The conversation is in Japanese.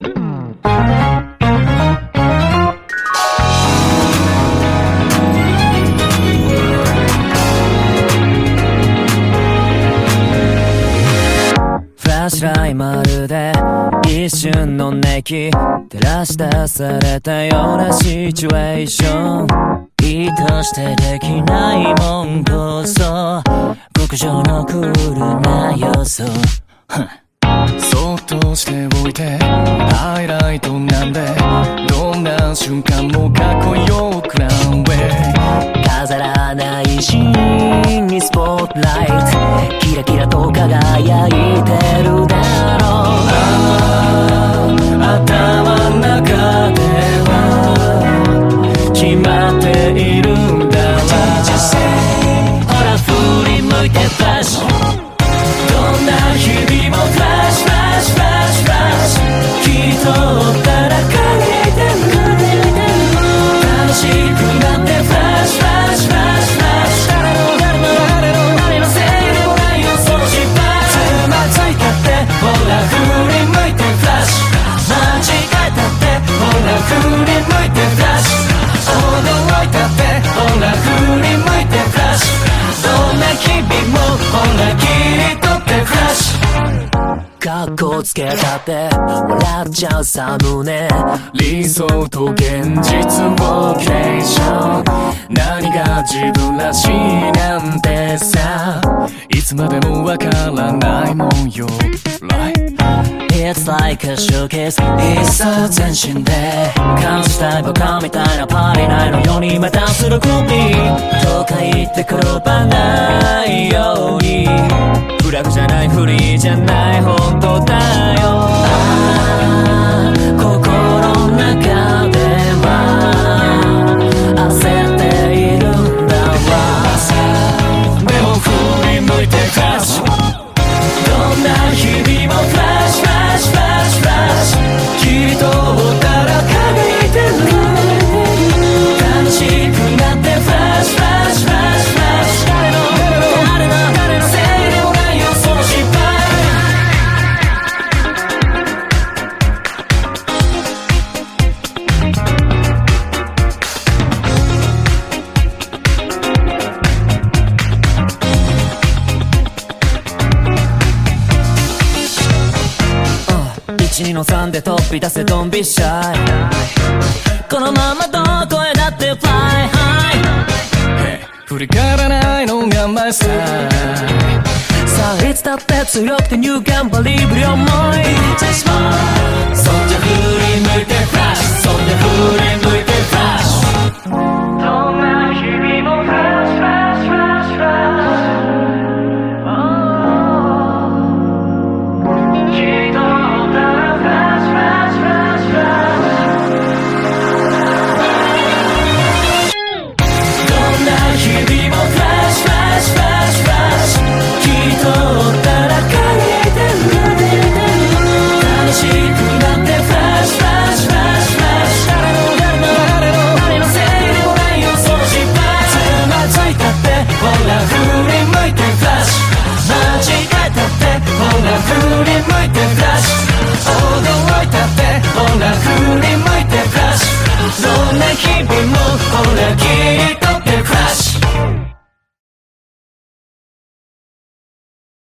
フラッシュライまるで一瞬の熱気照らし出されたようなシチュエーション意図してできないもん。こそ極上のクールな要素そとしておいてハイライトなんでどんな瞬間もかっこよくランウェイ飾らないシーンにスポットライトキラキラと輝いてるら振り向いてフラッシュ。驚いたってほら振り向いてフラッシュ。どんな日々もほら切り取ってフラッシュ。かっこつけたって笑っちゃうさ胸。理想と現実をケーション何が自分らしいなんてさ。いつまでもわからないもんよ。Right It's like a showcase 一層全身で感じたいバカみたいなパリ内のようにまたするコピーとか言って転ばないように。フラグじゃないフリーじゃない本当1の3で飛び出せドンビシャイ。このままどこへだってフライハイ。振り返らないのがマイスタさあいつだって強くてニューガンバリブリ思いそんじゃ振り向いてフラッシュそんじゃ振り